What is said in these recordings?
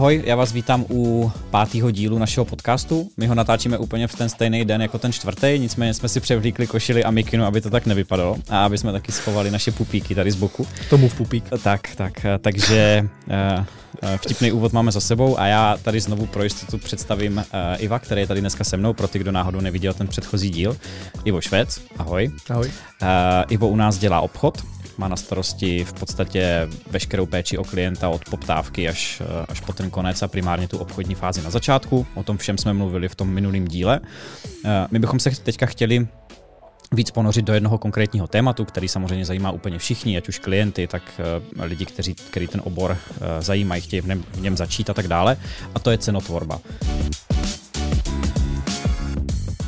ahoj, já vás vítám u pátého dílu našeho podcastu. My ho natáčíme úplně v ten stejný den jako ten čtvrtý, nicméně jsme si převlíkli košily a mikinu, aby to tak nevypadalo a aby jsme taky schovali naše pupíky tady z boku. Tomu v pupík. Tak, tak, takže uh, vtipný úvod máme za sebou a já tady znovu pro jistotu představím Iva, který je tady dneska se mnou, pro ty, kdo náhodou neviděl ten předchozí díl. Ivo Švec, ahoj. Ahoj. Ivo u nás dělá obchod, má na starosti v podstatě veškerou péči o klienta od poptávky až, až po ten konec a primárně tu obchodní fázi na začátku. O tom všem jsme mluvili v tom minulém díle. My bychom se teďka chtěli víc ponořit do jednoho konkrétního tématu, který samozřejmě zajímá úplně všichni, ať už klienty, tak lidi, kteří, který ten obor zajímají, chtějí v něm, v něm začít a tak dále. A to je cenotvorba.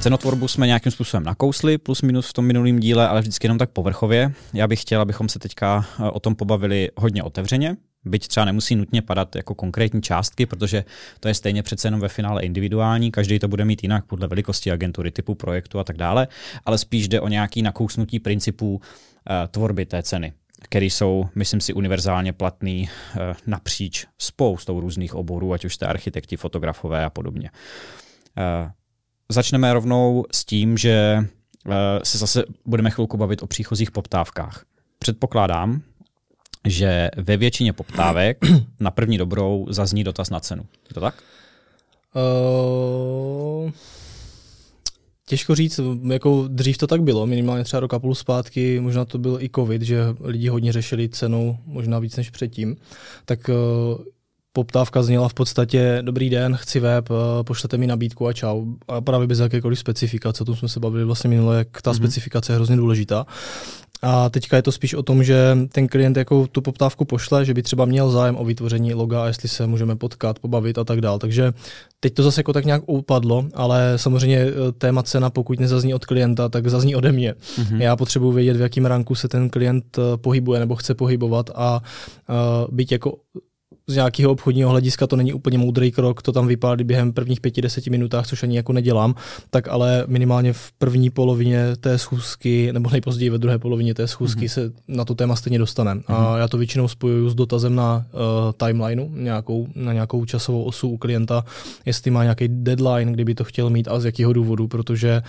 Cenotvorbu jsme nějakým způsobem nakousli, plus minus v tom minulém díle, ale vždycky jenom tak povrchově. Já bych chtěl, abychom se teďka eh, o tom pobavili hodně otevřeně, byť třeba nemusí nutně padat jako konkrétní částky, protože to je stejně přece jenom ve finále individuální, každý to bude mít jinak podle velikosti agentury, typu projektu a tak dále, ale spíš jde o nějaký nakousnutí principů uh, tvorby té ceny které jsou, myslím si, univerzálně platný uh, napříč spoustou různých oborů, ať už jste architekti, fotografové a podobně. Začneme rovnou s tím, že uh, se zase budeme chvilku bavit o příchozích poptávkách. Předpokládám, že ve většině poptávek na první dobrou zazní dotaz na cenu. Je to tak? Uh, těžko říct, jako dřív to tak bylo, minimálně třeba rok a půl zpátky, možná to byl i covid, že lidi hodně řešili cenu, možná víc než předtím, tak uh, poptávka zněla v podstatě dobrý den, chci web, eh, pošlete mi nabídku a čau. A právě bez jakékoliv specifikace, o tom jsme se bavili vlastně minule, jak ta mm-hmm. specifikace je hrozně důležitá. A teďka je to spíš o tom, že ten klient jako tu poptávku pošle, že by třeba měl zájem o vytvoření loga, jestli se můžeme potkat, pobavit a tak dál. Takže teď to zase jako tak nějak upadlo, ale samozřejmě eh, téma cena, pokud nezazní od klienta, tak zazní ode mě. Mm-hmm. Já potřebuji vědět, v jakém ranku se ten klient eh, pohybuje nebo chce pohybovat a uh, být jako z nějakého obchodního hlediska to není úplně moudrý krok, to tam vypálí během prvních pěti, deseti minutách, což ani jako nedělám, tak ale minimálně v první polovině té schůzky, nebo nejpozději ve druhé polovině té schůzky mm-hmm. se na to téma stejně dostaneme. Mm-hmm. A mhm. já to většinou spojuju s dotazem na uh, timelineu, nějakou, na nějakou časovou osu u klienta, jestli má nějaký deadline, kdyby to chtěl mít a z jakého důvodu, protože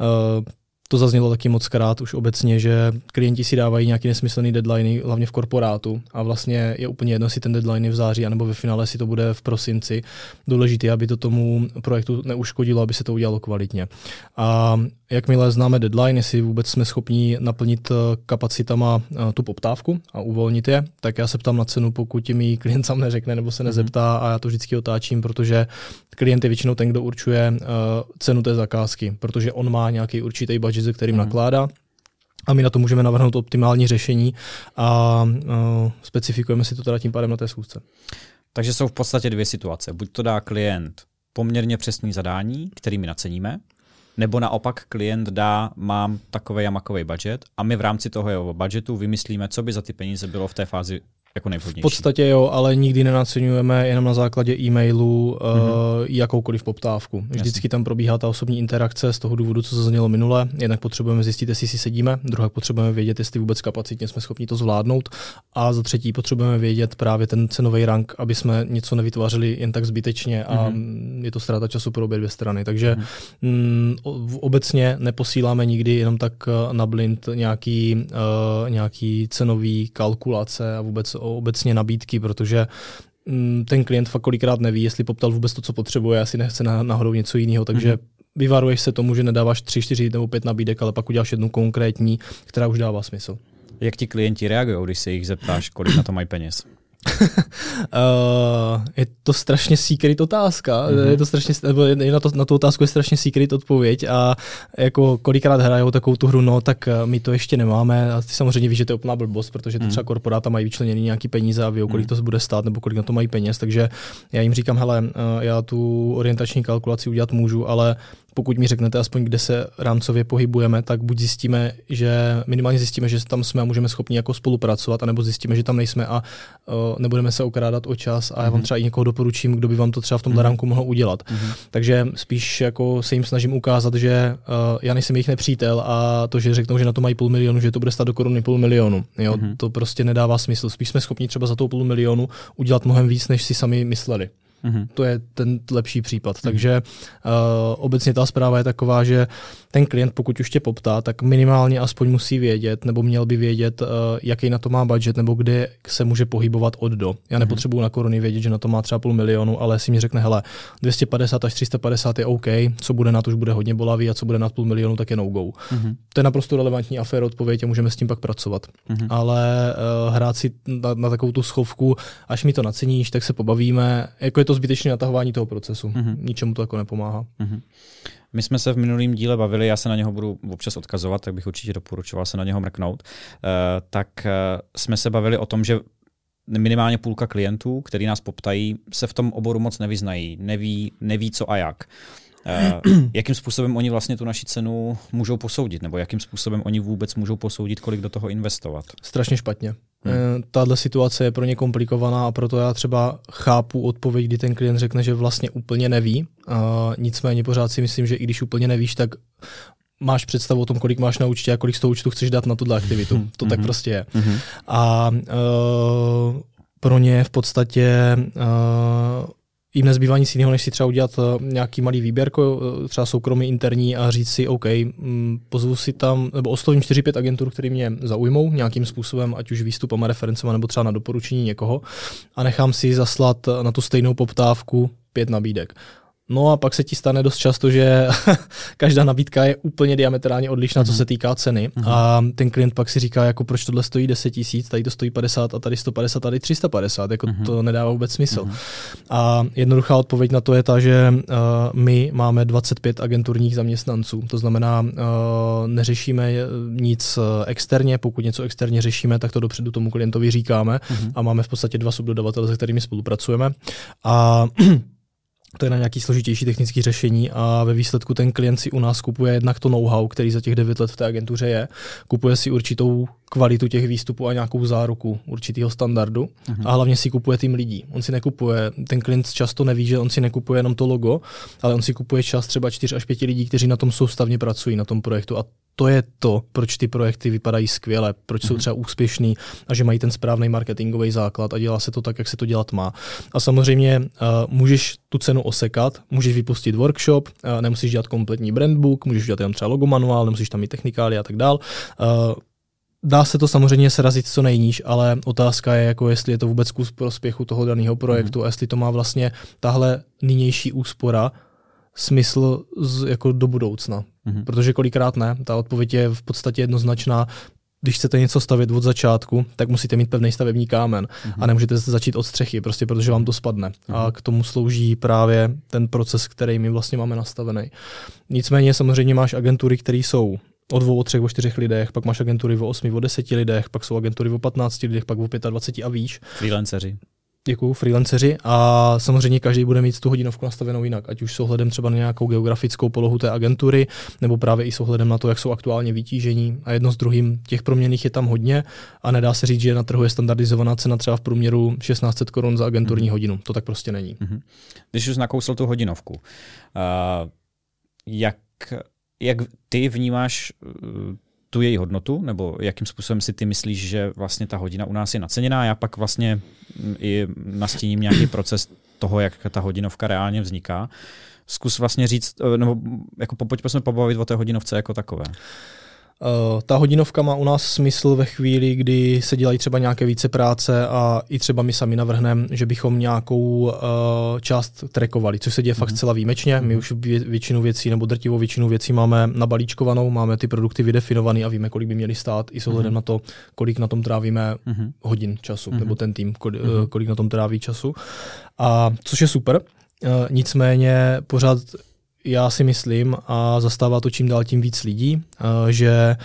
uh, to zaznělo taky moc krát už obecně, že klienti si dávají nějaký nesmyslný deadline, hlavně v korporátu a vlastně je úplně jedno, jestli ten deadline je v září, anebo ve finále si to bude v prosinci. Důležité, aby to tomu projektu neuškodilo, aby se to udělalo kvalitně. A jakmile známe deadline, jestli vůbec jsme schopni naplnit eh, kapacitama eh, tu poptávku a uvolnit je, tak já se ptám na cenu, pokud mi klient sám neřekne nebo se mhm. nezeptá a já to vždycky otáčím, protože klient je většinou ten, kdo určuje uh, cenu té zakázky, protože on má nějaký určitý budget, se kterým mm. nakládá a my na to můžeme navrhnout optimální řešení a uh, specifikujeme si to teda tím pádem na té schůzce. Takže jsou v podstatě dvě situace. Buď to dá klient poměrně přesný zadání, který my naceníme, nebo naopak klient dá, mám takový a makový budget a my v rámci toho jeho budgetu vymyslíme, co by za ty peníze bylo v té fázi jako nejvhodnější. V podstatě jo, ale nikdy nenaceňujeme jenom na základě e-mailu mm-hmm. uh, jakoukoliv poptávku. Vždycky Jasně. tam probíhá ta osobní interakce z toho důvodu, co se zaznělo minule. Jednak potřebujeme zjistit, jestli si sedíme, druhá potřebujeme vědět, jestli vůbec kapacitně jsme schopni to zvládnout a za třetí potřebujeme vědět právě ten cenový rank, aby jsme něco nevytvářeli jen tak zbytečně a mm-hmm. je to ztráta času pro obě dvě strany. Takže mm-hmm. mm, obecně neposíláme nikdy jenom tak eh, na blind nějaký, uh, nějaký cenový kalkulace a vůbec obecně nabídky, protože mm, ten klient fakt kolikrát neví, jestli poptal vůbec to, co potřebuje, asi nechce náhodou něco jiného, takže mm-hmm. vyvaruješ se tomu, že nedáváš tři, čtyři nebo pět nabídek, ale pak uděláš jednu konkrétní, která už dává smysl. Jak ti klienti reagují, když se jich zeptáš, kolik na to mají peněz? Uh, je to strašně secret otázka. Mm-hmm. Je to strašně, nebo na, to, na tu otázku je strašně secret odpověď a jako kolikrát hrajou takovou tu hru, no tak eh, my to ještě nemáme a ty samozřejmě víš, že to je úplná blbost, protože ty mm. třeba korporáta mají vyčleněný nějaký peníze a ví, kolik mm. to bude stát nebo kolik na to mají peněz, takže já jim říkám, hele, eh, já tu orientační kalkulaci udělat můžu, ale pokud mi řeknete aspoň, kde se rámcově pohybujeme, tak buď zjistíme, že minimálně zjistíme, že tam jsme a můžeme schopni jako spolupracovat, anebo zjistíme, že tam nejsme a uh, nebudeme se okrádat o čas a já vám mhm. třeba i někoho doporučím, kdo by vám to třeba v tomhle mm-hmm. rámku mohl udělat. Mm-hmm. Takže spíš jako se jim snažím ukázat, že uh, já nejsem jejich nepřítel a to, že řeknou, že na to mají půl milionu, že to bude stát do koruny půl milionu. Jo? Mm-hmm. To prostě nedává smysl. Spíš jsme schopni třeba za to půl milionu udělat mnohem víc, než si sami mysleli. Mm-hmm. To je ten lepší případ. Mm-hmm. Takže uh, obecně ta zpráva je taková, že ten klient, pokud už tě poptá, tak minimálně aspoň musí vědět, nebo měl by vědět, uh, jaký na to má budget, nebo kde se může pohybovat od do. Já mhm. nepotřebuji na koruny vědět, že na to má třeba půl milionu, ale si mi řekne, hele, 250 až 350 je OK, co bude na to, už bude hodně bolavý a co bude na půl milionu, tak je no go. Mm-hmm. To je naprosto relevantní afér odpověď a můžeme s tím pak pracovat. Mm-hmm. Ale uh, hrát si na, na takovou tu schovku, až mi to naceníš, tak se pobavíme. Jako je to zbytečné natahování toho procesu. Mm-hmm. Ničemu to jako nepomáhá. Mm-hmm. My jsme se v minulém díle bavili, já se na něho budu občas odkazovat, tak bych určitě doporučoval se na něho mrknout. Uh, tak uh, jsme se bavili o tom, že minimálně půlka klientů, který nás poptají, se v tom oboru moc nevyznají, neví, neví co a jak. Uh, jakým způsobem oni vlastně tu naši cenu můžou posoudit, nebo jakým způsobem oni vůbec můžou posoudit, kolik do toho investovat? Strašně špatně. Hmm. Tahle situace je pro ně komplikovaná a proto já třeba chápu odpověď, kdy ten klient řekne, že vlastně úplně neví. A nicméně pořád si myslím, že i když úplně nevíš, tak máš představu o tom, kolik máš na účtě a kolik z toho účtu chceš dát na tuhle aktivitu. Hmm. To hmm. tak prostě je. Hmm. A uh, pro ně v podstatě uh, jim nezbývá nic jiného, než si třeba udělat eh, nějaký malý výběr, eh, třeba soukromý interní a říct si, OK, mm, pozvu si tam, nebo oslovím 4-5 agentur, které mě zaujmou nějakým způsobem, ať už výstupama, referencema, nebo třeba na doporučení někoho a nechám si zaslat na tu stejnou poptávku pět nabídek. No a pak se ti stane dost často, že každá nabídka je úplně diametrálně odlišná, mm-hmm. co mhm. se týká ceny. Mm-hmm. A ten klient pak si říká, jako proč tohle stojí 10 tisíc, tady to stojí 50 a tady 150, tady 350. Jako mm-hmm. to nedává vůbec smysl. Mm-hmm. A jednoduchá odpověď na to je ta, že uh, my máme 25 agenturních zaměstnanců. To znamená, uh, neřešíme nic externě, pokud něco externě řešíme, tak to dopředu tomu klientovi říkáme mm-hmm. a máme v podstatě dva subdodavatele, se kterými spolupracujeme. A to je na nějaký složitější technický řešení a ve výsledku ten klient si u nás kupuje jednak to know-how, který za těch 9 let v té agentuře je, kupuje si určitou kvalitu těch výstupů a nějakou záruku určitého standardu uh-huh. a hlavně si kupuje tým lidí. On si nekupuje, ten klient často neví, že on si nekupuje jenom to logo, ale on si kupuje čas třeba 4 až 5 lidí, kteří na tom soustavně pracují, na tom projektu a to je to, proč ty projekty vypadají skvěle, proč jsou mhm. třeba úspěšný a že mají ten správný marketingový základ a dělá se to tak, jak se to dělat má. A samozřejmě uh, můžeš tu cenu osekat, můžeš vypustit workshop, uh, nemusíš dělat kompletní brandbook, můžeš dělat jenom třeba logo manuál, nemusíš tam mít technikály a tak dál. Uh, dá se to samozřejmě srazit co nejníž, ale otázka je, jako jestli je to vůbec kus prospěchu toho daného projektu, mm. a jestli to má vlastně tahle nynější úspora smysl z, jako do budoucna. Mm-hmm. Protože kolikrát ne, ta odpověď je v podstatě jednoznačná. Když chcete něco stavět od začátku, tak musíte mít pevný stavební kámen mm-hmm. a nemůžete začít od střechy, prostě protože vám to spadne. Mm-hmm. A k tomu slouží právě ten proces, který my vlastně máme nastavený. Nicméně samozřejmě máš agentury, které jsou o dvou, o třech, o čtyřech lidech, pak máš agentury o osmi, o deseti lidech, pak jsou agentury o patnácti lidech, pak o 25 a výš. Freelanceři. Děkuju, freelanceři a samozřejmě každý bude mít tu hodinovku nastavenou jinak, ať už s ohledem třeba na nějakou geografickou polohu té agentury, nebo právě i s ohledem na to, jak jsou aktuálně vytížení a jedno s druhým. Těch proměných je tam hodně a nedá se říct, že na trhu je standardizovaná cena třeba v průměru 1600 korun za agenturní mm-hmm. hodinu. To tak prostě není. Mm-hmm. Když už nakousl tu hodinovku, uh, jak, jak ty vnímáš tu její hodnotu, nebo jakým způsobem si ty myslíš, že vlastně ta hodina u nás je naceněná. Já pak vlastně mm, i nastíním nějaký proces toho, jak ta hodinovka reálně vzniká. Zkus vlastně říct, eh, nebo jako pojďme se pobavit o té hodinovce jako takové. Uh, ta hodinovka má u nás smysl ve chvíli, kdy se dělají třeba nějaké více práce a i třeba my sami navrhneme, že bychom nějakou uh, část trekovali, což se děje mm-hmm. fakt mhm. celá výjimečně. My mhm. už vě- většinu věcí nebo drtivou většinu věcí máme nabalíčkovanou, máme ty produkty vydefinované a víme, kolik by měly stát i s ohledem mm-hmm. na to, kolik na tom trávíme mm-hmm. hodin času, mm-hmm. nebo ten tým, kolik, mm-hmm. kolik na tom tráví času. A což je super. Uh, nicméně pořád já si myslím, a zastává to čím dál tím víc lidí, eh, že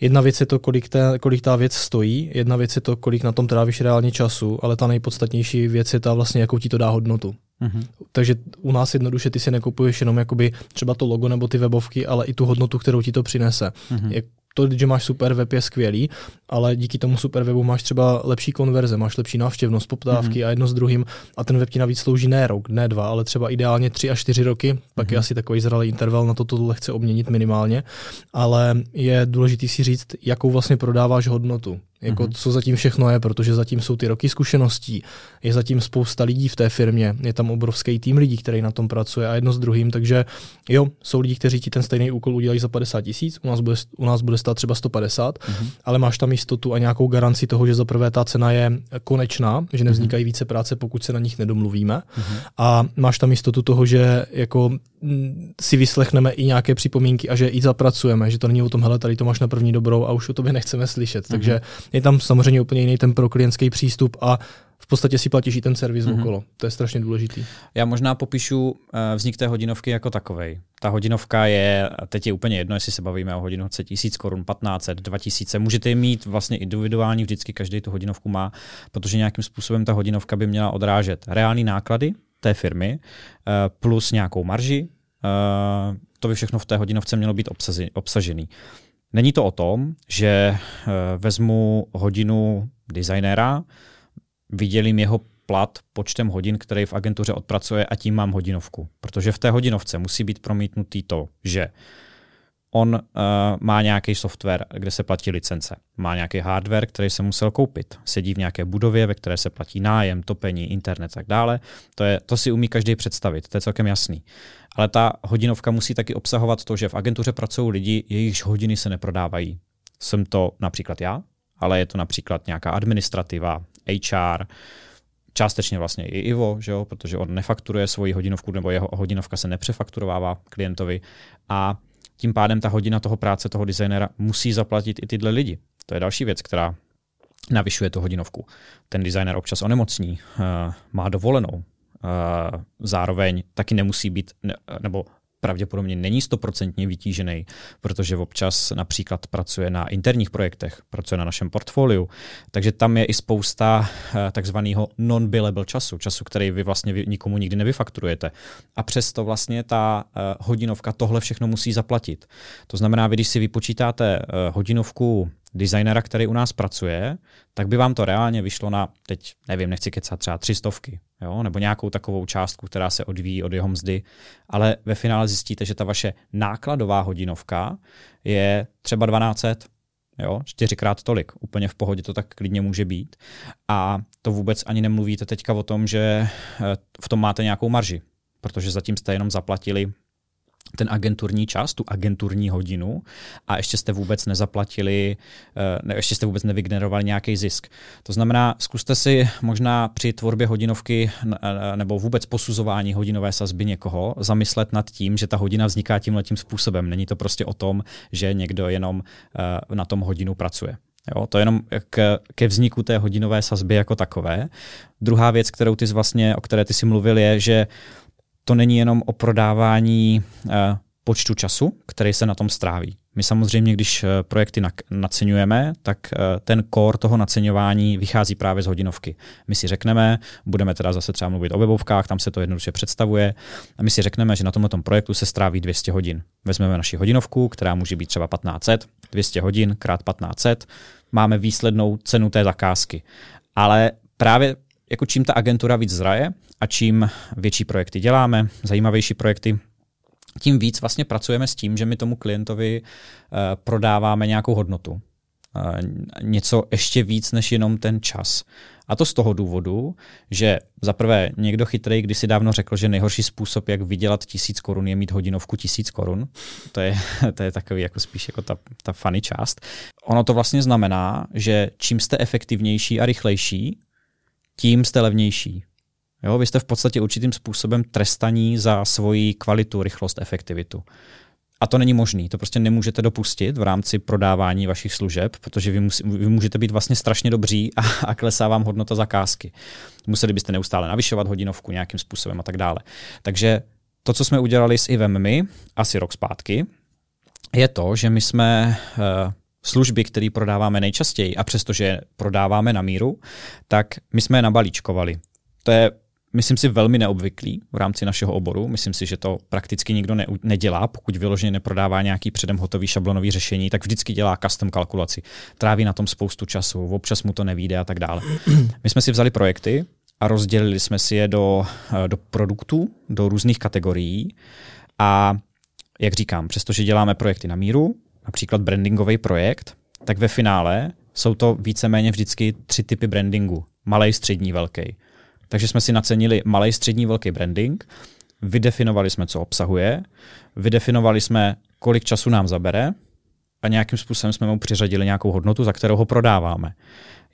jedna věc je to, kolik, ta, kolik ta věc stojí, jedna věc je to, kolik na tom trávíš reálně času, ale ta nejpodstatnější věc je ta vlastně, jakou ti to dá hodnotu. Mm-hmm. Takže u nás jednoduše ty si nekupuješ jenom jakoby třeba to logo nebo ty webovky, ale i tu hodnotu, kterou ti to přinese. Mm-hmm. Jak to, že máš super web je skvělý, ale díky tomu super webu máš třeba lepší konverze, máš lepší návštěvnost, poptávky mm-hmm. a jedno s druhým a ten web ti navíc slouží ne rok, ne dva, ale třeba ideálně tři až čtyři roky, pak mm-hmm. je asi takový zralý interval na to tohle chce obměnit minimálně, ale je důležité si říct, jakou vlastně prodáváš hodnotu. Jako mm-hmm. co zatím všechno je, protože zatím jsou ty roky zkušeností, je zatím spousta lidí v té firmě, je tam obrovský tým lidí, který na tom pracuje a jedno s druhým, takže jo, jsou lidi, kteří ti ten stejný úkol udělají za 50 tisíc, u nás bude, u nás bude stát třeba 150, mm-hmm. ale máš tam jistotu a nějakou garanci toho, že za prvé ta cena je konečná, že nevznikají mm-hmm. více práce, pokud se na nich nedomluvíme mm-hmm. a máš tam jistotu toho, že jako si vyslechneme i nějaké připomínky a že i zapracujeme, že to není o tom, hele, tady to máš na první dobrou a už o tobě nechceme slyšet. Mm-hmm. Takže je tam samozřejmě úplně jiný ten pro klientský přístup a v podstatě si platíš i ten servis mm-hmm. okolo. To je strašně důležitý. Já možná popíšu uh, vznik té hodinovky jako takovej. Ta hodinovka je, teď je úplně jedno, jestli se bavíme o hodinovce 1000 korun, 1500, 2000. Můžete mít vlastně individuální, vždycky každý tu hodinovku má, protože nějakým způsobem ta hodinovka by měla odrážet reální náklady té firmy uh, plus nějakou marži. Uh, to by všechno v té hodinovce mělo být obsažený. Není to o tom, že eh, vezmu hodinu designéra, vydělím jeho plat počtem hodin, který v agentuře odpracuje a tím mám hodinovku. Protože v té hodinovce musí být promítnutý to, že on uh, má nějaký software, kde se platí licence. Má nějaký hardware, který se musel koupit. Sedí v nějaké budově, ve které se platí nájem, topení, internet a tak dále. To, je, to si umí každý představit, to je celkem jasný. Ale ta hodinovka musí taky obsahovat to, že v agentuře pracují lidi, jejichž hodiny se neprodávají. Jsem to například já, ale je to například nějaká administrativa, HR, částečně vlastně i Ivo, že jo, protože on nefakturuje svoji hodinovku nebo jeho hodinovka se nepřefakturovává klientovi a tím pádem ta hodina toho práce toho designéra musí zaplatit i tyhle lidi. To je další věc, která navyšuje tu hodinovku. Ten designer občas onemocní, eh, má dovolenou, eh, zároveň taky nemusí být, nebo pravděpodobně není stoprocentně vytížený, protože občas například pracuje na interních projektech, pracuje na našem portfoliu, takže tam je i spousta eh, takzvaného non-billable času, času, který vy vlastně nikomu nikdy nevyfakturujete. A přesto vlastně ta eh, hodinovka tohle všechno musí zaplatit. To znamená, vy když si vypočítáte eh, hodinovku designera, který u nás pracuje, tak by vám to reálně vyšlo na, teď nevím, nechci kecat, třeba tři stovky, jo? nebo nějakou takovou částku, která se odvíjí od jeho mzdy, ale ve finále zjistíte, že ta vaše nákladová hodinovka je třeba 1200, jo, čtyřikrát tolik, úplně v pohodě to tak klidně může být. A to vůbec ani nemluvíte teďka o tom, že eh, v tom máte nějakou marži, protože zatím jste jenom zaplatili ten agenturní čas, tu agenturní hodinu a ještě jste vůbec nezaplatili, eh, ne, ještě jste vůbec nevygenerovali nějaký zisk. To znamená, zkuste si možná při tvorbě hodinovky nebo vůbec posuzování hodinové sazby někoho zamyslet nad tím, že ta hodina vzniká tímhle tím způsobem. Není to prostě o tom, že někdo jenom eh, na tom hodinu pracuje. Jo, to je jenom k, ke vzniku té hodinové sazby jako takové. Druhá věc, kterou ty vlastně, o které ty si mluvil, je, že to není jenom o prodávání eh, počtu času, který se na tom stráví. My samozřejmě, když eh, projekty naceňujeme, tak eh, ten core toho naceňování vychází právě z hodinovky. My si řekneme, budeme teda zase třeba mluvit o webovkách, tam se to jednoduše představuje, a my si řekneme, že na tomto projektu se stráví 200 hodin. Vezmeme naši hodinovku, která může být třeba 1500, 200 hodin krát 1500, máme výslednou cenu té zakázky. Ale právě jako čím ta agentura víc zraje a čím větší projekty děláme, zajímavější projekty, tím víc vlastně pracujeme s tím, že my tomu klientovi uh, prodáváme nějakou hodnotu. Uh, něco ještě víc než jenom ten čas. A to z toho důvodu, že za prvé někdo chytrý když si dávno řekl, že nejhorší způsob, jak vydělat tisíc korun, je mít hodinovku tisíc korun. To je, to je takový jako spíš jako ta, ta funny část. Ono to vlastně znamená, že čím jste efektivnější a rychlejší, tím jste levnější. Jo, vy jste v podstatě určitým způsobem trestaní za svoji kvalitu, rychlost, efektivitu. A to není možné. To prostě nemůžete dopustit v rámci prodávání vašich služeb, protože vy, musí, vy můžete být vlastně strašně dobří a, a klesá vám hodnota zakázky. Museli byste neustále navyšovat hodinovku nějakým způsobem a tak dále. Takže to, co jsme udělali s IVem my, asi rok zpátky, je to, že my jsme uh, služby, které prodáváme nejčastěji a přestože prodáváme na míru, tak my jsme je nabalíčkovali. To je myslím si, velmi neobvyklý v rámci našeho oboru. Myslím si, že to prakticky nikdo ne, nedělá, pokud vyloženě neprodává nějaký předem hotový šablonový řešení, tak vždycky dělá custom kalkulaci. Tráví na tom spoustu času, občas mu to nevíde a tak dále. My jsme si vzali projekty a rozdělili jsme si je do, eh, do produktů, do různých kategorií a jak říkám, přestože děláme projekty na míru, například brandingový projekt, tak ve finále jsou to víceméně vždycky tři typy brandingu. Malý, střední, velký. Takže jsme si nacenili malý, střední, velký branding, vydefinovali jsme, co obsahuje, vydefinovali jsme, kolik času nám zabere a nějakým způsobem jsme mu přiřadili nějakou hodnotu, za kterou ho prodáváme.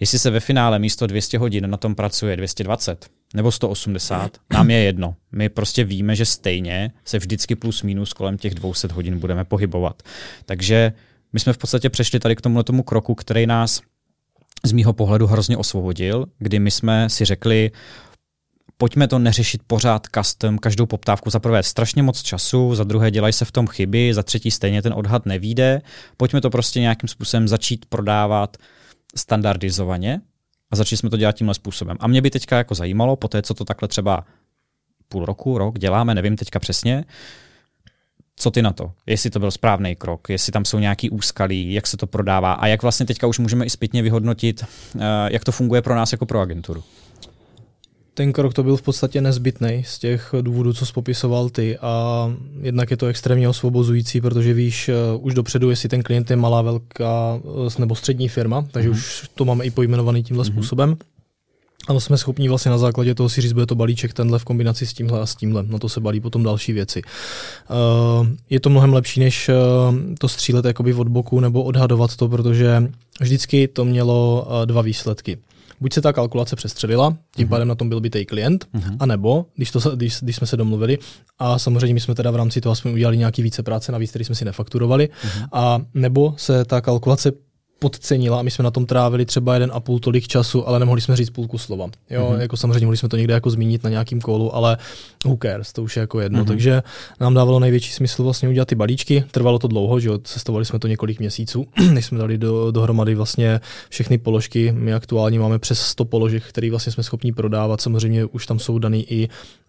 Jestli se ve finále místo 200 hodin na tom pracuje 220 nebo 180, nám je jedno. My prostě víme, že stejně se vždycky plus minus kolem těch 200 hodin budeme pohybovat. Takže my jsme v podstatě přešli tady k tomu tomu kroku, který nás z mýho pohledu hrozně osvobodil, kdy my jsme si řekli, pojďme to neřešit pořád custom, každou poptávku. Za prvé strašně moc času, za druhé dělají se v tom chyby, za třetí stejně ten odhad nevíde. Pojďme to prostě nějakým způsobem začít prodávat standardizovaně a začali jsme to dělat tímhle způsobem. A mě by teďka jako zajímalo, po té, co to takhle třeba půl roku, rok děláme, nevím teďka přesně, co ty na to? Jestli to byl správný krok, jestli tam jsou nějaký úskalí, jak se to prodává a jak vlastně teďka už můžeme i zpětně vyhodnotit, eh, jak to funguje pro nás jako pro agenturu. Ten krok to byl v podstatě nezbytný z těch důvodů, co spopisoval ty a jednak je to extrémně osvobozující, protože víš uh, už dopředu, jestli ten klient je malá, velká uh, nebo střední firma, takže mm-hmm. už to máme i pojmenovaný tímhle mm-hmm. způsobem. Ano, jsme schopni vlastně na základě toho si říct, bude to balíček tenhle v kombinaci s tímhle a s tímhle. Na to se balí potom další věci. Uh, je to mnohem lepší, než uh, to střílet jakoby od boku nebo odhadovat to, protože vždycky to mělo uh, dva výsledky buď se ta kalkulace přestřelila, tím uh-huh. pádem na tom byl bytej klient, uh-huh. anebo, když, to, když, když jsme se domluvili, a samozřejmě my jsme teda v rámci toho aspoň udělali nějaký více práce navíc, který jsme si nefakturovali, uh-huh. a nebo se ta kalkulace podcenila a my jsme na tom trávili třeba jeden a půl tolik času, ale nemohli jsme říct půlku slova. Jo, mm-hmm. jako samozřejmě mohli jsme to někde jako zmínit na nějakým kolu, ale who cares, to už je jako jedno. Mm-hmm. Takže nám dávalo největší smysl vlastně udělat ty balíčky. Trvalo to dlouho, že jo, cestovali jsme to několik měsíců, než jsme dali do, dohromady vlastně všechny položky. My aktuálně máme přes 100 položek, které vlastně jsme schopni prodávat. Samozřejmě už tam jsou dané i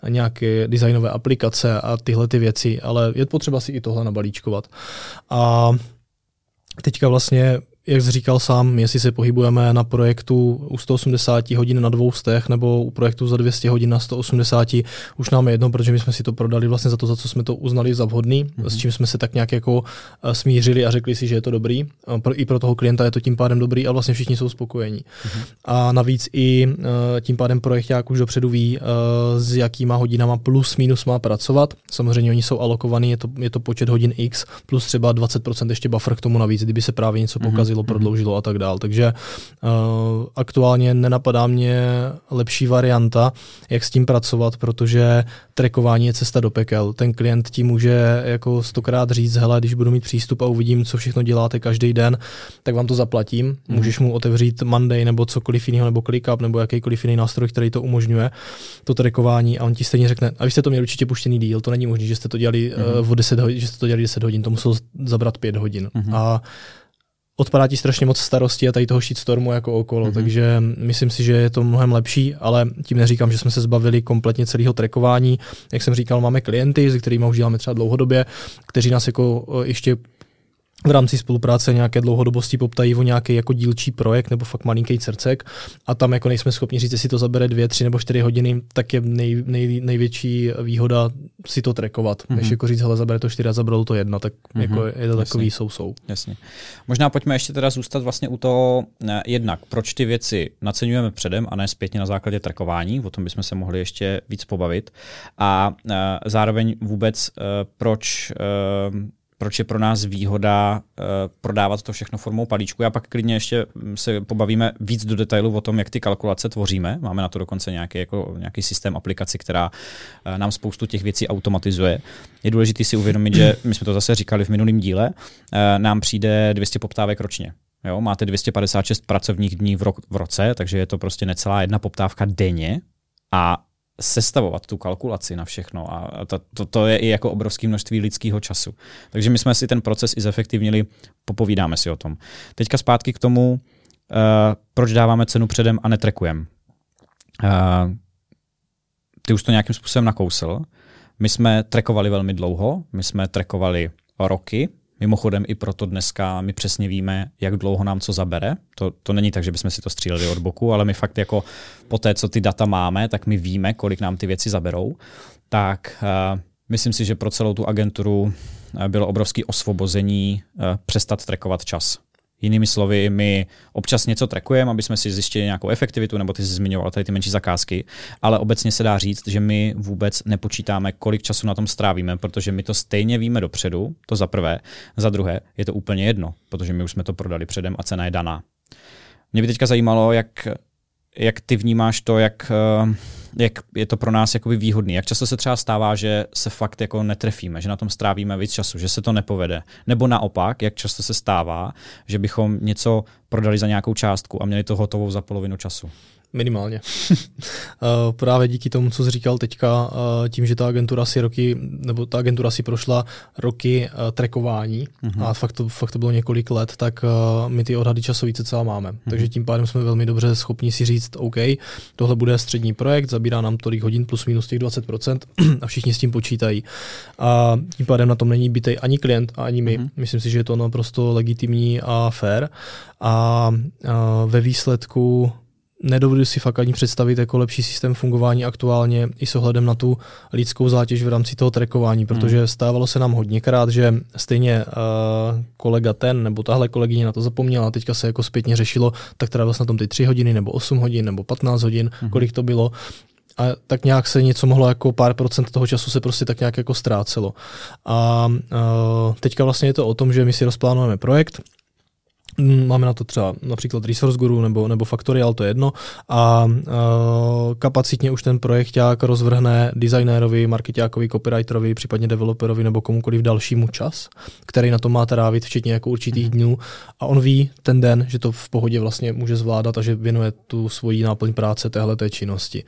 nějaké designové aplikace a tyhle ty věci, ale je potřeba si i tohle nabalíčkovat. A teďka vlastně jak jsi říkal sám, jestli se pohybujeme na projektu u 180 hodin na dvou stech nebo u projektu za 200 hodin na 180, už nám je jedno, protože my jsme si to prodali vlastně za to, za co jsme to uznali za vhodný, mm-hmm. s čím jsme se tak nějak jako eh, smířili a řekli si, že je to dobrý. I pro toho klienta je to tím pádem dobrý a vlastně všichni jsou spokojení. Mm-hmm. A navíc i eh, tím pádem jak už dopředu ví, eh, s jakýma hodinama plus minus má pracovat. Samozřejmě oni jsou alokovaní, je to, je to počet hodin X plus třeba 20% ještě buffer k tomu navíc, kdyby se právě něco mhm. pokazilo zkazilo, prodloužilo a tak dál. Takže uh, aktuálně nenapadá mě lepší varianta, jak s tím pracovat, protože trekování je cesta do pekel. Ten klient ti může jako stokrát říct, hele, když budu mít přístup a uvidím, co všechno děláte každý den, tak vám to zaplatím. Mm. Můžeš mu otevřít Monday nebo cokoliv jiného, nebo ClickUp, nebo jakýkoliv jiný nástroj, který to umožňuje, to trekování a on ti stejně řekne, a vy jste to měli určitě puštěný díl, to není možné, že jste to dělali mm. uh, o 10 hodin, že jste to dělali 10 hodin, to muselo zabrat 5 hodin. Mm. A odpadá ti strašně moc starosti a tady toho shitstormu jako okolo, mm-hmm. takže myslím si, že je to mnohem lepší, ale tím neříkám, že jsme se zbavili kompletně celého trekování. Jak jsem říkal, máme klienty, se kterými už děláme třeba dlouhodobě, kteří nás jako e, ještě v rámci spolupráce nějaké dlouhodobosti poptají o nějaký jako dílčí projekt nebo fakt malinký cercek a tam jako nejsme schopni říct, jestli to zabere dvě, tři nebo čtyři hodiny, tak je nej, nej, největší výhoda si to trackovat, mm-hmm. než jako říct, hele, zabere to čtyři a zabralo to jedna, tak mm-hmm. jako je to takový sou-sou. Jasně. Možná pojďme ještě teda zůstat vlastně u toho ne, jednak, proč ty věci naceňujeme předem a ne zpětně na základě trackování, o tom bychom se mohli ještě víc pobavit a e, zároveň vůbec e, proč e, proč je pro nás výhoda uh, prodávat to všechno formou palíčku. Já pak klidně ještě hm, se pobavíme víc do detailu o tom, jak ty kalkulace tvoříme. Máme na to dokonce nějaký, jako, nějaký systém aplikaci, která uh, nám spoustu těch věcí automatizuje. Je důležité si uvědomit, že my jsme to zase říkali v minulém díle, uh, nám přijde 200 poptávek ročně. Jo, máte 256 pracovních dní v, ro- v roce, takže je to prostě necelá jedna poptávka denně a sestavovat tu kalkulaci na všechno a to, to, to je i jako obrovské množství lidského času. Takže my jsme si ten proces i zefektivnili, popovídáme si o tom. Teďka zpátky k tomu, uh, proč dáváme cenu předem a netrekujeme. Uh, ty už to nějakým způsobem nakousl. My jsme trekovali velmi dlouho, my jsme trekovali roky, Mimochodem i proto dneska my přesně víme, jak dlouho nám co zabere. To, to není tak, že bychom si to stříleli od boku, ale my fakt jako po té, co ty data máme, tak my víme, kolik nám ty věci zaberou. Tak uh, myslím si, že pro celou tu agenturu uh, bylo obrovské osvobození uh, přestat trekovat čas. Jinými slovy, my občas něco trackujeme, aby jsme si zjistili nějakou efektivitu, nebo ty jsi zmiňoval tady ty menší zakázky, ale obecně se dá říct, že my vůbec nepočítáme, kolik času na tom strávíme, protože my to stejně víme dopředu, to za prvé. Za druhé, je to úplně jedno, protože my už jsme to prodali předem a cena je daná. Mě by teďka zajímalo, jak jak ty vnímáš to, jak, eh, jak je to pro nás jakoby výhodný? Jak často se třeba stává, že se fakt jako netrefíme, že na tom strávíme víc času, že se to nepovede? Nebo naopak, jak často se stává, že bychom něco prodali za nějakou částku a měli to hotovou za polovinu času? Minimálně. Eh, právě díky tomu, co jsi říkal teďka, eh, tím, že ta agentura si roky, nebo ta agentura si prošla roky uh, trekování uh-huh. a fakt to, fakt to bylo několik let, tak my ty odhady časový celá máme. Uh-huh. Takže tím pádem jsme velmi dobře schopni si říct, OK, tohle bude střední projekt, zabírá nám tolik hodin plus minus těch 20% a všichni s tím počítají. A tím pádem na tom není bytej ani klient, ani my. Uh-huh. Myslím si, že je to naprosto legitimní a fair. A, a ve výsledku nedovedu si fakt ani představit jako lepší systém fungování aktuálně i s ohledem na tu lidskou zátěž v rámci toho trekování, protože hmm. stávalo se nám hodněkrát, že stejně uh, kolega ten nebo tahle kolegyně na to zapomněla, teďka se jako zpětně řešilo, tak teda vlastně na tom ty 3 hodiny nebo 8 hodin nebo 15 hodin, hmm. kolik to bylo a tak nějak se něco mohlo jako pár procent toho času se prostě tak nějak jako ztrácelo. A uh, teďka vlastně je to o tom, že my si rozplánujeme projekt, máme na to třeba například Resource Guru nebo, nebo Factorial, to je jedno. A uh, kapacitně už ten projekt jak rozvrhne designérovi, marketákovi, copywriterovi, případně developerovi nebo komukoliv dalšímu čas, který na to má trávit, včetně jako určitých dnů. A on ví ten den, že to v pohodě vlastně může zvládat a že věnuje tu svoji náplň práce téhle té činnosti.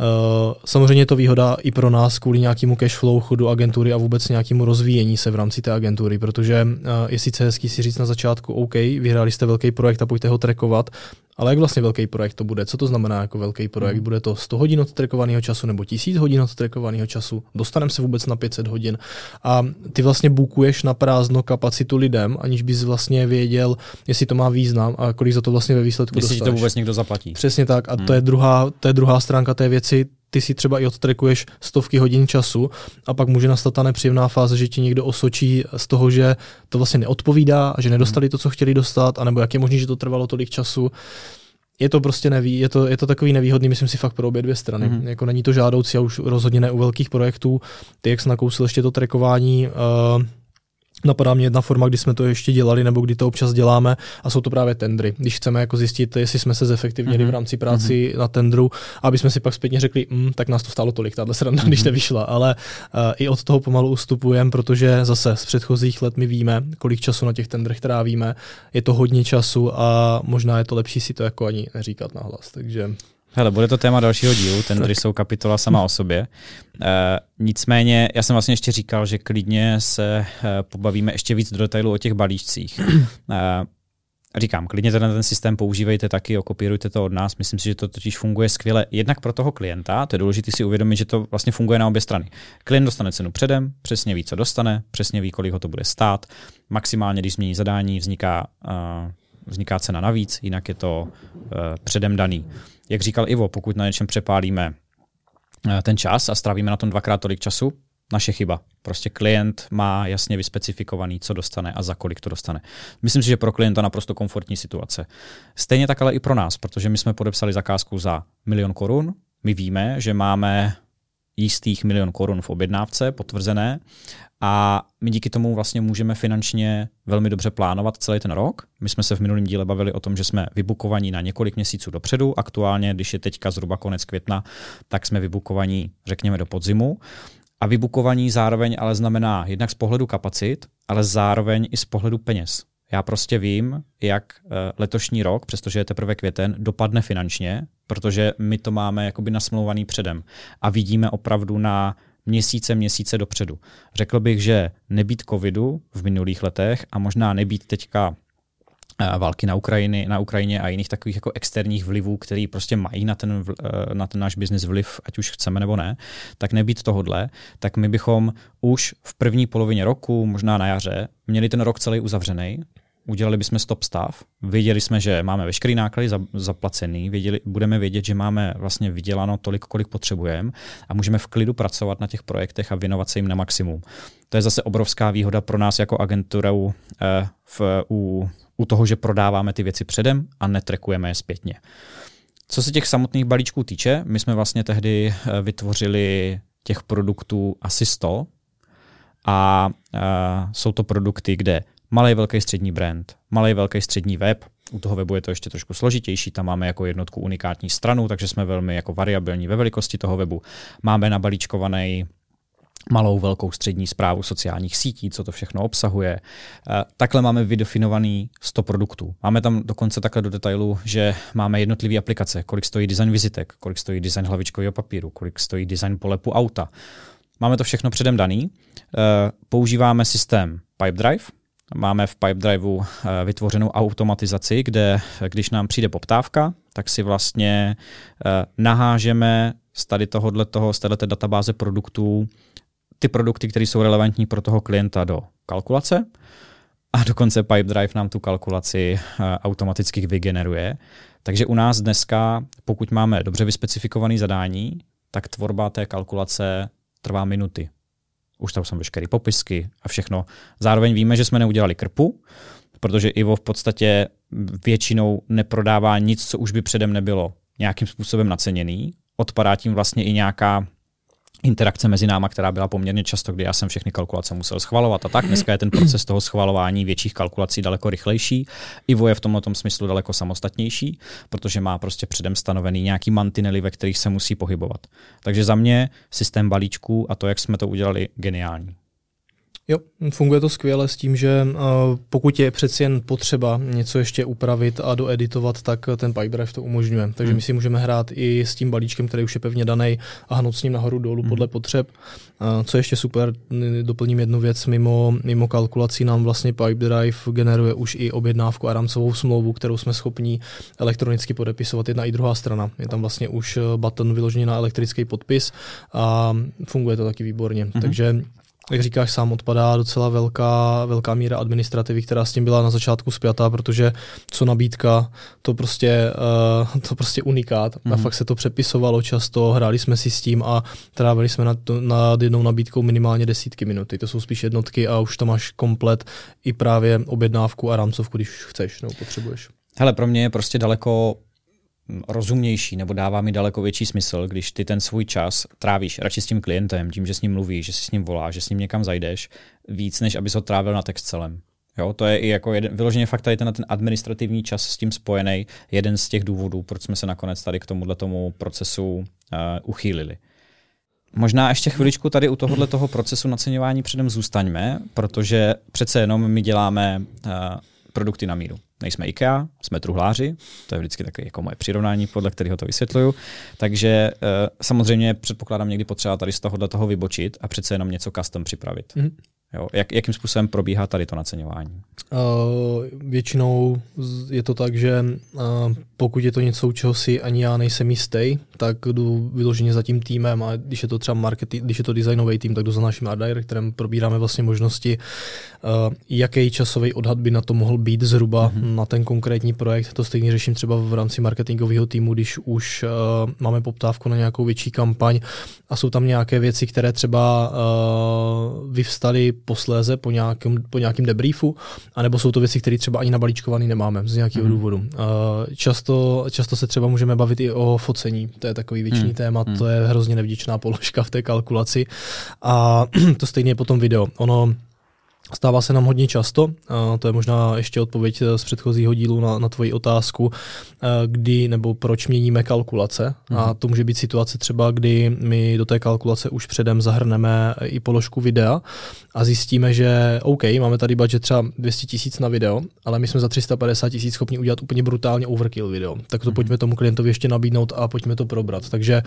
Uh, samozřejmě je to výhoda i pro nás kvůli nějakému cashflow chodu agentury a vůbec nějakému rozvíjení se v rámci té agentury, protože uh, je sice hezký si říct na začátku, OK, vyhráli jste velký projekt a pojďte ho trackovat, ale jak vlastně velký projekt to bude? Co to znamená jako velký projekt? Mm. Bude to 100 hodin odtrekovaného času nebo 1000 hodin odtrekovaného času? Dostaneme se vůbec na 500 hodin? A ty vlastně bukuješ na prázdno kapacitu lidem, aniž bys vlastně věděl, jestli to má význam a kolik za to vlastně ve výsledku Jestli dostaneš. to vůbec někdo zaplatí. Přesně tak. A mm. to, je druhá, to je druhá stránka té věci ty si třeba i odtrekuješ stovky hodin času a pak může nastat ta nepříjemná fáze, že ti někdo osočí z toho, že to vlastně neodpovídá a že nedostali to, co chtěli dostat, anebo jak je možné, že to trvalo tolik času. Je to prostě neví, je to, je to takový nevýhodný, myslím si fakt pro obě dvě strany. Mm-hmm. Jako není to žádoucí a už rozhodně ne u velkých projektů. Ty, jak jsi nakousil ještě to trekování, uh, Napadá mě jedna forma, kdy jsme to ještě dělali, nebo kdy to občas děláme, a jsou to právě tendry. Když chceme jako zjistit, jestli jsme se zefektivnili mm-hmm. v rámci práci mm-hmm. na tendru, aby jsme si pak zpětně řekli, mm, tak nás to stálo tolik, tahle sranda, mm-hmm. když nevyšla. Ale uh, i od toho pomalu ustupujeme, protože zase z předchozích let my víme, kolik času na těch tendrech trávíme. Je to hodně času a možná je to lepší si to jako ani neříkat nahlas. Takže Hele, bude to téma dalšího dílu, tendry jsou kapitola sama o sobě. E, nicméně, já jsem vlastně ještě říkal, že klidně se e, pobavíme ještě víc do detailu o těch balíčcích. E, říkám, klidně ten, ten systém používejte taky, okopírujte to od nás. Myslím si, že to totiž funguje skvěle. Jednak pro toho klienta, to je důležité si uvědomit, že to vlastně funguje na obě strany. Klient dostane cenu předem, přesně ví, co dostane, přesně ví, kolik ho to bude stát. Maximálně, když změní zadání, vzniká, vzniká cena navíc, jinak je to uh, předem daný jak říkal Ivo, pokud na něčem přepálíme eh, ten čas a strávíme na tom dvakrát tolik času, naše chyba. Prostě klient má jasně vyspecifikovaný, co dostane a za kolik to dostane. Myslím si, že pro klienta naprosto komfortní situace. Stejně tak ale i pro nás, protože my jsme podepsali zakázku za milion korun. My víme, že máme jistých milion korun v objednávce potvrzené a my díky tomu vlastně můžeme finančně velmi dobře plánovat celý ten rok. My jsme se v minulém díle bavili o tom, že jsme vybukovaní na několik měsíců dopředu. Aktuálně, když je teďka zhruba konec května, tak jsme vybukovaní, řekněme, do podzimu. A vybukovaní zároveň ale znamená jednak z pohledu kapacit, ale zároveň i z pohledu peněz. Já prostě vím, jak eh, letošní rok, přestože je teprve květen, dopadne finančně, protože my to máme jakoby nasmlouvaný předem a vidíme opravdu na měsíce, měsíce dopředu. Řekl bych, že nebýt covidu v minulých letech a možná nebýt teďka eh, války na, Ukrajiny, na Ukrajině a jiných takových jako externích vlivů, který prostě mají na ten, eh, na ten náš biznis vliv, ať už chceme nebo ne, tak nebýt tohodle, tak my bychom už v první polovině roku, možná na jaře, měli ten rok celý uzavřený, udělali bychom stop stav, věděli jsme, že máme veškerý náklady zaplacený, věděli, budeme vědět, že máme vlastně vyděláno tolik, kolik potřebujeme a můžeme v klidu pracovat na těch projektech a věnovat se jim na maximum. To je zase obrovská výhoda pro nás jako agenturu eh, v, u, u toho, že prodáváme ty věci předem a netrekujeme je zpětně. Co se těch samotných balíčků týče, my jsme vlastně tehdy eh, vytvořili těch produktů asi 100 a uh, jsou to produkty, kde malý, velký, střední brand, malý, velký, střední web. U toho webu je to ještě trošku složitější, tam máme jako jednotku unikátní stranu, takže jsme velmi jako variabilní ve velikosti toho webu. Máme nabalíčkovaný malou, velkou střední zprávu sociálních sítí, co to všechno obsahuje. Eh, takhle máme vydefinovaný 100 produktů. Máme tam dokonce takhle do detailu, že máme jednotlivé aplikace, kolik stojí design vizitek, kolik stojí design hlavičkového papíru, kolik stojí design polepu auta. Máme to všechno předem daný. Eh, používáme systém Pipedrive, Máme v Pipedriveu eh, vytvořenou automatizaci, kde když nám přijde poptávka, tak si vlastně eh, nahážeme z tady tohohle toho, z této databáze produktů ty produkty, které jsou relevantní pro toho klienta do kalkulace a dokonce Pipedrive nám tu kalkulaci eh, automaticky vygeneruje. Takže u nás dneska, pokud máme dobře vyspecifikované zadání, tak tvorba té kalkulace trvá minuty už tam jsou veškeré popisky a všechno. Zároveň víme, že jsme neudělali krpu, protože Ivo v podstatě většinou neprodává nic, co už by předem nebylo nějakým způsobem naceněný. Odpadá tím vlastně i nějaká interakce mezi náma, která byla poměrně často, kdy já jsem všechny kalkulace musel schvalovat a tak. Dneska je ten proces toho schvalování větších kalkulací daleko rychlejší. Ivo je v tomto smyslu daleko samostatnější, protože má prostě předem stanovený nějaký mantinely, ve kterých se musí pohybovat. Takže za mě systém balíčků a to, jak jsme to udělali, geniální. Jo, funguje to skvěle s tím, že uh, pokud je přeci jen potřeba něco ještě upravit a doeditovat, tak ten Pipedrive to umožňuje. Takže hmm. my si můžeme hrát i s tím balíčkem, který už je pevně daný a hnout s ním nahoru dolů hmm. podle potřeb. Uh, co je ještě super, doplním jednu věc, mimo, mimo kalkulací nám vlastně Pipedrive generuje už i objednávku a rámcovou smlouvu, kterou jsme schopni elektronicky podepisovat jedna i druhá strana. Je tam vlastně už button vyložený na elektrický podpis a funguje to taky výborně. Hmm. Takže jak říkáš, sám odpadá docela velká, velká míra administrativy, která s tím byla na začátku spjatá, protože co nabídka, to prostě, uh, to prostě unikát. Mm-hmm. A fakt se to přepisovalo často, hráli jsme si s tím a trávili jsme nad, nad jednou nabídkou minimálně desítky minut. To jsou spíš jednotky a už tam máš komplet i právě objednávku a rámcovku, když chceš nebo potřebuješ. Hele, pro mě je prostě daleko rozumnější nebo dává mi daleko větší smysl, když ty ten svůj čas trávíš radši s tím klientem, tím, že s ním mluvíš, že si s ním voláš, že s ním někam zajdeš, víc, než abys ho trávil na text celém. Jo, to je i jako jeden, vyloženě fakt tady ten, ten administrativní čas s tím spojený, jeden z těch důvodů, proč jsme se nakonec tady k tomuhle tomu procesu uh, uchýlili. Možná ještě chviličku tady u tohohle toho procesu naceňování předem zůstaňme, protože přece jenom my děláme uh, produkty na míru. Nejsme IKEA, jsme truhláři, to je vždycky takové jako moje přirovnání, podle kterého to vysvětluju. Takže uh, samozřejmě předpokládám někdy potřeba tady z tohohle toho vybočit a přece jenom něco custom připravit. Mm-hmm. Jo, jak, jakým způsobem probíhá tady to naceňování? Uh, většinou je to tak, že uh, pokud je to něco, čeho si ani já nejsem jistý, tak jdu vyloženě za tím týmem a když je to třeba marketing, když je to designový tým, tak jdu za naším art directorem, probíráme vlastně možnosti, uh, jaký časový odhad by na to mohl být zhruba mm-hmm. na ten konkrétní projekt. To stejně řeším třeba v rámci marketingového týmu, když už uh, máme poptávku na nějakou větší kampaň a jsou tam nějaké věci, které třeba uh, vyvstaly posléze po nějakém, po nějakém debriefu, anebo jsou to věci, které třeba ani nabalíčkovaný nemáme z nějakého mm. důvodu. Uh, často, často se třeba můžeme bavit i o focení, to je takový věčný mm. téma, mm. to je hrozně nevděčná položka v té kalkulaci. A to stejně je potom video. Ono Stává se nám hodně často, to je možná ještě odpověď z předchozího dílu na, na tvoji otázku, kdy nebo proč měníme kalkulace. Mm-hmm. A mhm. to může být situace třeba, kdy my do té kalkulace už předem zahrneme i položku videa a zjistíme, že OK, máme tady budget třeba 200 tisíc na video, ale my jsme za 350 tisíc schopni udělat úplně brutálně overkill video. Tak to mm-hmm. pojďme tomu klientovi ještě nabídnout a pojďme to probrat. Takže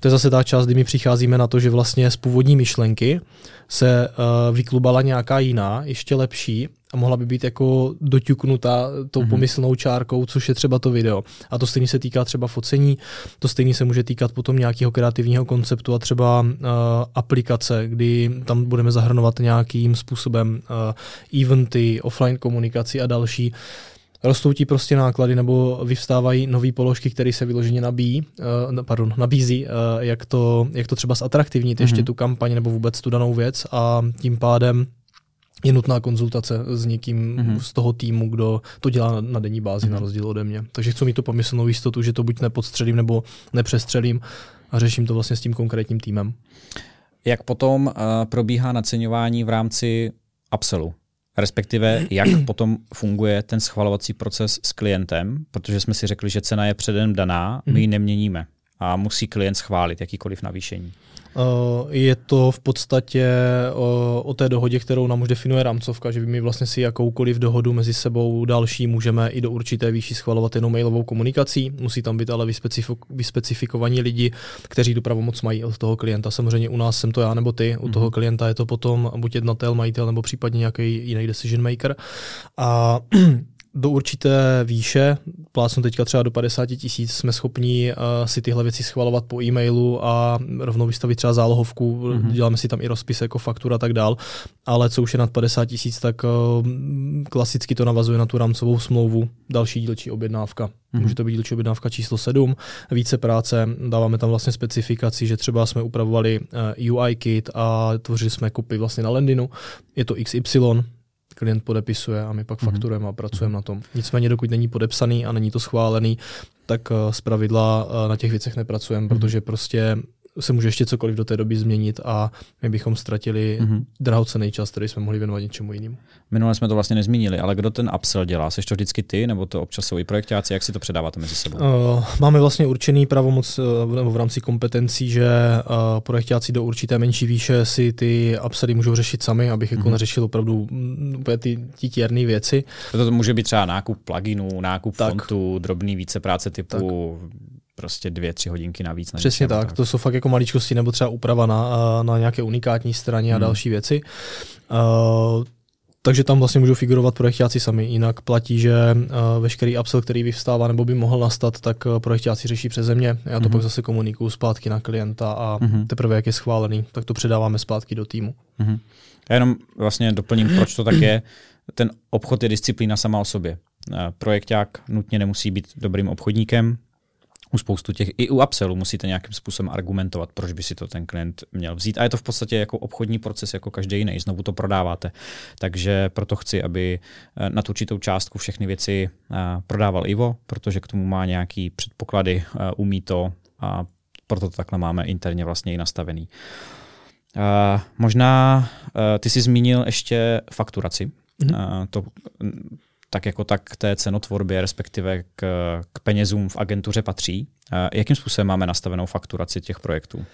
to je zase ta část, kdy my přicházíme na to, že vlastně z původní myšlenky se uh, vyklubala nějaká jiná, ještě lepší a mohla by být jako doťuknuta tou mm-hmm. pomyslnou čárkou, což je třeba to video. A to stejně se týká třeba focení, to stejně se může týkat potom nějakého kreativního konceptu a třeba uh, aplikace, kdy tam budeme zahrnovat nějakým způsobem uh, eventy, offline komunikaci a další rostou ti prostě náklady nebo vyvstávají nové položky, které se vyloženě nabíjí, uh, pardon, nabízí, uh, jak, to, jak to třeba zatraktivnit mm-hmm. ještě tu kampaň nebo vůbec tu danou věc a tím pádem je nutná konzultace s někým mm-hmm. z toho týmu, kdo to dělá na, na denní bázi, mm-hmm. na rozdíl ode mě. Takže chci mít to pomyslnou jistotu, že to buď nepodstřelím nebo nepřestřelím a řeším to vlastně s tím konkrétním týmem. Jak potom uh, probíhá naceňování v rámci upsellu? respektive jak potom funguje ten schvalovací proces s klientem, protože jsme si řekli, že cena je předem daná, my ji mhm. neměníme a musí klient schválit jakýkoliv navýšení. Eh, je to v podstatě o, o té dohodě, kterou nám už definuje rámcovka, že my vlastně si jakoukoliv dohodu mezi sebou další můžeme i do určité výši schvalovat jenom mailovou komunikací. Musí tam být ale vyspecifikovaní lidi, kteří tu pravomoc mají od toho klienta. Samozřejmě u nás jsem to já nebo ty, u toho klienta je to potom buď jednatel, majitel nebo případně nějaký jiný decision maker. A do určité výše, plácnu teďka třeba do 50 tisíc, jsme schopni uh, si tyhle věci schvalovat po e-mailu a rovnou vystavit třeba zálohovku, mm-hmm. děláme si tam i rozpis jako faktura a tak dál, ale co už je nad 50 tisíc, tak uh, klasicky to navazuje na tu rámcovou smlouvu, další dílčí objednávka. Mm-hmm. Může to být dílčí objednávka číslo 7, více práce, dáváme tam vlastně specifikaci, že třeba jsme upravovali uh, UI kit a tvořili jsme kopy vlastně na Lendinu, je to XY, klient podepisuje a my pak mm-hmm. fakturujeme a pracujeme na tom. Nicméně, dokud není podepsaný a není to schválený, tak eh, z pravidla eh, na těch věcech nepracujeme, mm-hmm. protože prostě se může ještě cokoliv do té doby změnit a my bychom ztratili mm-hmm. drahocený čas, který jsme mohli věnovat něčemu jinému. Minule jsme to vlastně nezmínili, ale kdo ten upsell dělá? Jsi to vždycky ty, nebo to občas jsou i projektáci? Jak si to předáváte mezi sebou? Uh, máme vlastně určený pravomoc uh, nebo v rámci kompetencí, že uh, projektáci do určité menší výše si ty upsely můžou řešit sami, abych jako mm-hmm. neřešil opravdu mm, ty, ty tierné věci. To může být třeba nákup pluginů, nákup tak. fontu, drobný více práce typu tak prostě dvě, tři hodinky navíc. Na Přesně tak, tak, to jsou fakt jako maličkosti nebo třeba úprava na, na nějaké unikátní straně hmm. a další věci. Uh, takže tam vlastně můžou figurovat projektáci sami. Jinak platí, že uh, veškerý upsell, který vyvstává nebo by mohl nastat, tak uh, projektáci řeší přeze mě. Já to mm-hmm. pak zase komunikuju zpátky na klienta a mm-hmm. teprve, jak je schválený, tak to předáváme zpátky do týmu. Mm-hmm. Já jenom vlastně doplním, proč to tak je. Ten obchod je disciplína sama o sobě. Projekták nutně nemusí být dobrým obchodníkem, u spoustu těch, i u upsellu musíte nějakým způsobem argumentovat, proč by si to ten klient měl vzít. A je to v podstatě jako obchodní proces, jako každý jiný, znovu to prodáváte. Takže proto chci, aby eh, na tu určitou částku všechny věci eh, prodával Ivo, protože k tomu má nějaký předpoklady, eh, umí to a proto to takhle máme interně vlastně i nastavený. možná ty jsi zmínil ještě fakturaci. Mm-hmm. to tak jako tak k té cenotvorbě, respektive k, k penězům v agentuře patří. Jakým způsobem máme nastavenou fakturaci těch projektů?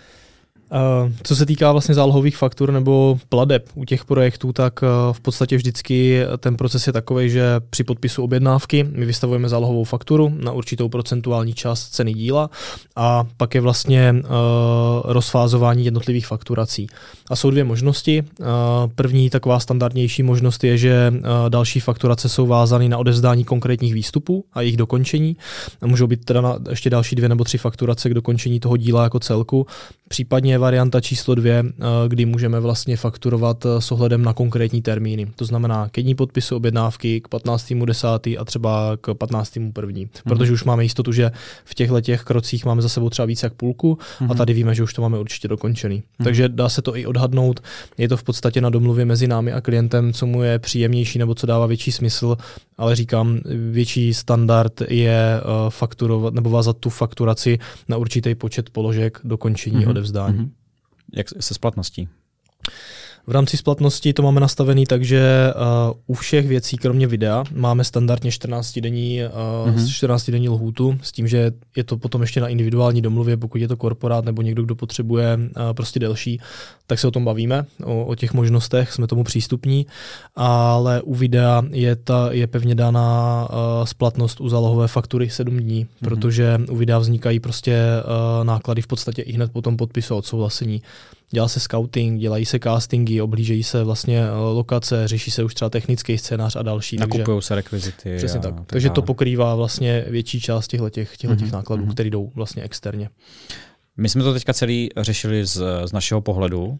Co se týká vlastně zálohových faktur nebo pladeb u těch projektů, tak eh, v podstatě vždycky ten proces je takový, že při podpisu objednávky my vystavujeme zálohovou fakturu na určitou procentuální část ceny díla a pak je vlastně uh, rozfázování jednotlivých fakturací. A jsou dvě možnosti. Uh, první taková standardnější možnost je, že další fakturace jsou vázány na odevzdání konkrétních výstupů a jejich dokončení. Můžou být teda ještě další dvě nebo tři fakturace k dokončení toho díla jako celku. Případně varianta číslo dvě, eh, kdy můžeme vlastně fakturovat eh, s ohledem na konkrétní termíny. To znamená ke dní podpisu objednávky k 15.10. a třeba k 15.1. Mm. Protože už máme jistotu, že v těchto těch krocích máme za sebou třeba více jak půlku mm. a mhm. tady víme, že už to máme určitě dokončený. Mm. Takže dá se to i odhadnout. Je to v podstatě na domluvě mezi námi a klientem, co mu je příjemnější nebo co dává větší smysl, ale říkám, větší standard je uh, fakturovat nebo vázat tu fakturaci na určitý počet položek dokončení mm. odevzdání. Mm. Jak se splatností? V rámci splatnosti to máme nastavený tak, že uh, u všech věcí, kromě videa, máme standardně 14 denní, uh, mm-hmm. 14 denní lhůtu, s tím, že je to potom ještě na individuální domluvě, pokud je to korporát nebo někdo, kdo potřebuje uh, prostě delší, tak se o tom bavíme, o, o těch možnostech, jsme tomu přístupní, ale u videa je, ta, je pevně daná uh, splatnost u zálohové faktury 7 dní, mm-hmm. protože u videa vznikají prostě uh, náklady v podstatě i hned po tom podpisu odsouhlasení dělá se scouting, dělají se castingy, oblížejí se vlastně eh, lokace, řeší se už třeba technický scénář a další. Nakupují se rekvizity. Přesně tak. tak. Takže to pokrývá vlastně větší část těchto těch, mm-hmm. nákladů, mm-hmm. které jdou vlastně externě. My jsme to teďka celý řešili z, z našeho pohledu. Uh,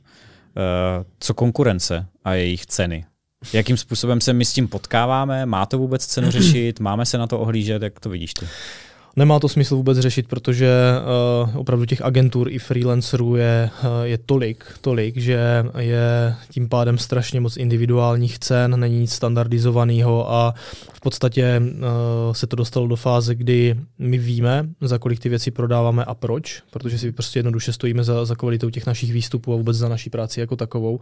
co konkurence a jejich ceny? Jakým způsobem se my s tím potkáváme? Má to vůbec cenu řešit? Máme se na to ohlížet? Jak to vidíš ty? Nemá to smysl vůbec řešit, protože uh, opravdu těch agentur i freelancerů je, uh, je tolik, tolik, že je tím pádem strašně moc individuálních cen, není nic standardizovaného a v podstatě uh, se to dostalo do fáze, kdy my víme, za kolik ty věci prodáváme a proč, protože si prostě jednoduše stojíme za, za kvalitou těch našich výstupů a vůbec za naší práci jako takovou.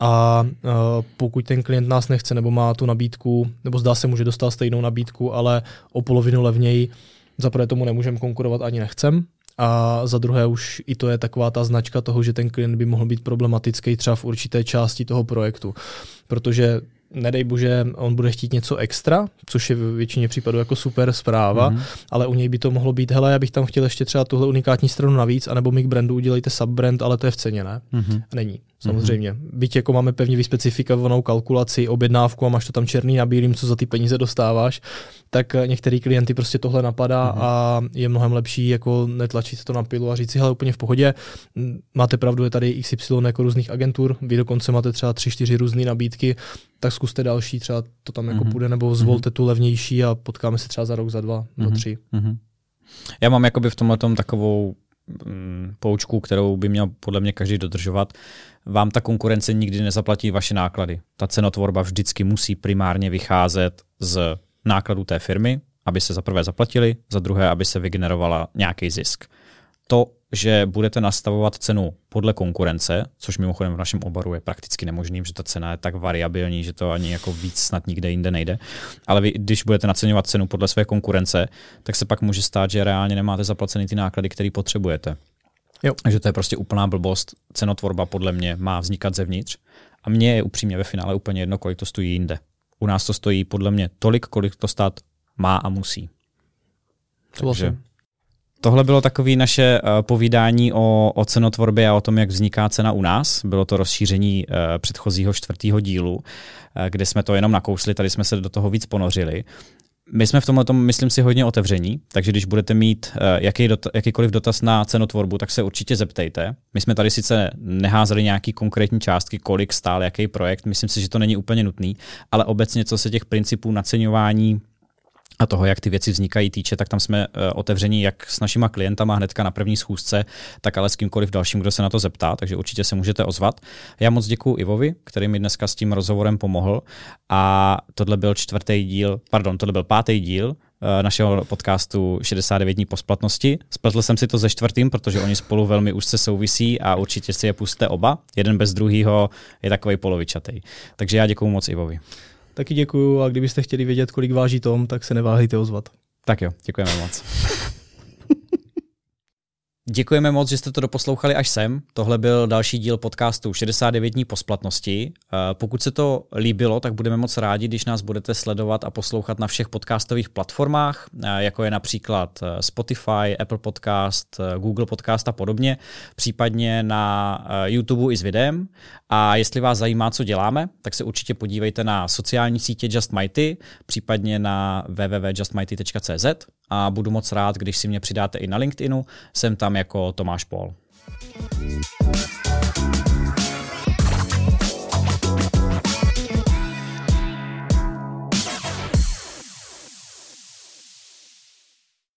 A uh, pokud ten klient nás nechce nebo má tu nabídku, nebo zdá se mu, že dostal stejnou nabídku, ale o polovinu levněji, za prvé tomu nemůžeme konkurovat ani nechcem, a za druhé už i to je taková ta značka toho, že ten klient by mohl být problematický třeba v určité části toho projektu. Protože nedej bože, on bude chtít něco extra, což je v většině případů jako super zpráva, mm-hmm. ale u něj by to mohlo být, hele, já bych tam chtěl ještě třeba tuhle unikátní stranu navíc, anebo mi k brandu udělejte subbrand, ale to je v ceně, ne? Mm-hmm. Není, samozřejmě. Mm-hmm. Byť jako máme pevně vyspecifikovanou kalkulaci, objednávku a máš to tam černý na bílým, co za ty peníze dostáváš, tak některý klienty prostě tohle napadá mm-hmm. a je mnohem lepší jako netlačit to na pilu a říct si, hele, úplně v pohodě, máte pravdu, je tady XY jako různých agentur, vy dokonce máte třeba tři, čtyři různé nabídky, tak zkuste další, třeba to tam jako mm-hmm. půjde, nebo zvolte mm-hmm. tu levnější a potkáme se třeba za rok, za dva, mm-hmm. za tři. Mm-hmm. Já mám jakoby v tomhle takovou mm, poučku, kterou by měl podle mě každý dodržovat. Vám ta konkurence nikdy nezaplatí vaše náklady. Ta cenotvorba vždycky musí primárně vycházet z nákladů té firmy, aby se za prvé zaplatili, za druhé, aby se vygenerovala nějaký zisk. To, že budete nastavovat cenu podle konkurence, což mimochodem v našem oboru je prakticky nemožný, že ta cena je tak variabilní, že to ani jako víc snad nikde jinde nejde. Ale vy, když budete naceňovat cenu podle své konkurence, tak se pak může stát, že reálně nemáte zaplacený ty náklady, které potřebujete. Jo. Takže to je prostě úplná blbost. Cenotvorba podle mě má vznikat zevnitř. A mně je upřímně ve finále úplně jedno, kolik to stojí jinde. U nás to stojí podle mě tolik, kolik to stát má a musí. Takže Tohle bylo takové naše uh, povídání o, o cenotvorbě a o tom, jak vzniká cena u nás. Bylo to rozšíření uh, předchozího čtvrtého dílu, uh, kde jsme to jenom nakousli, tady jsme se do toho víc ponořili. My jsme v tomhle tom, myslím si, hodně otevření, takže když budete mít jaký dot, jakýkoliv dotaz na cenotvorbu, tak se určitě zeptejte. My jsme tady sice neházeli nějaký konkrétní částky, kolik stál jaký projekt, myslím si, že to není úplně nutný, ale obecně, co se těch principů naceňování a toho, jak ty věci vznikají týče, tak tam jsme uh, otevření jak s našima klientama hnedka na první schůzce, tak ale s kýmkoliv dalším, kdo se na to zeptá, takže určitě se můžete ozvat. Já moc děkuji Ivovi, který mi dneska s tím rozhovorem pomohl a tohle byl čtvrtý díl, pardon, tohle byl pátý díl uh, našeho podcastu 69 dní po splatnosti. Spletl jsem si to ze čtvrtým, protože oni spolu velmi úzce souvisí a určitě si je puste oba. Jeden bez druhého je takový polovičatý. Takže já děkuji moc Ivovi. Taky děkuju a kdybyste chtěli vědět, kolik váží Tom, tak se neváhejte ozvat. Tak jo, děkujeme moc. Děkujeme moc, že jste to doposlouchali až sem. Tohle byl další díl podcastu 69 dní po splatnosti. Eh, pokud se to líbilo, tak budeme moc rádi, když nás budete sledovat a poslouchat na všech podcastových platformách, eh, jako je například eh, Spotify, Apple Podcast, Google Podcast a podobně, případně na YouTube i s videem. A jestli vás zajímá, co děláme, tak se určitě podívejte na sociální sítě Just Mighty, případně na www.justmighty.cz a budu moc rád, když si mě přidáte i na LinkedInu, jsem tam jako Tomáš Pol.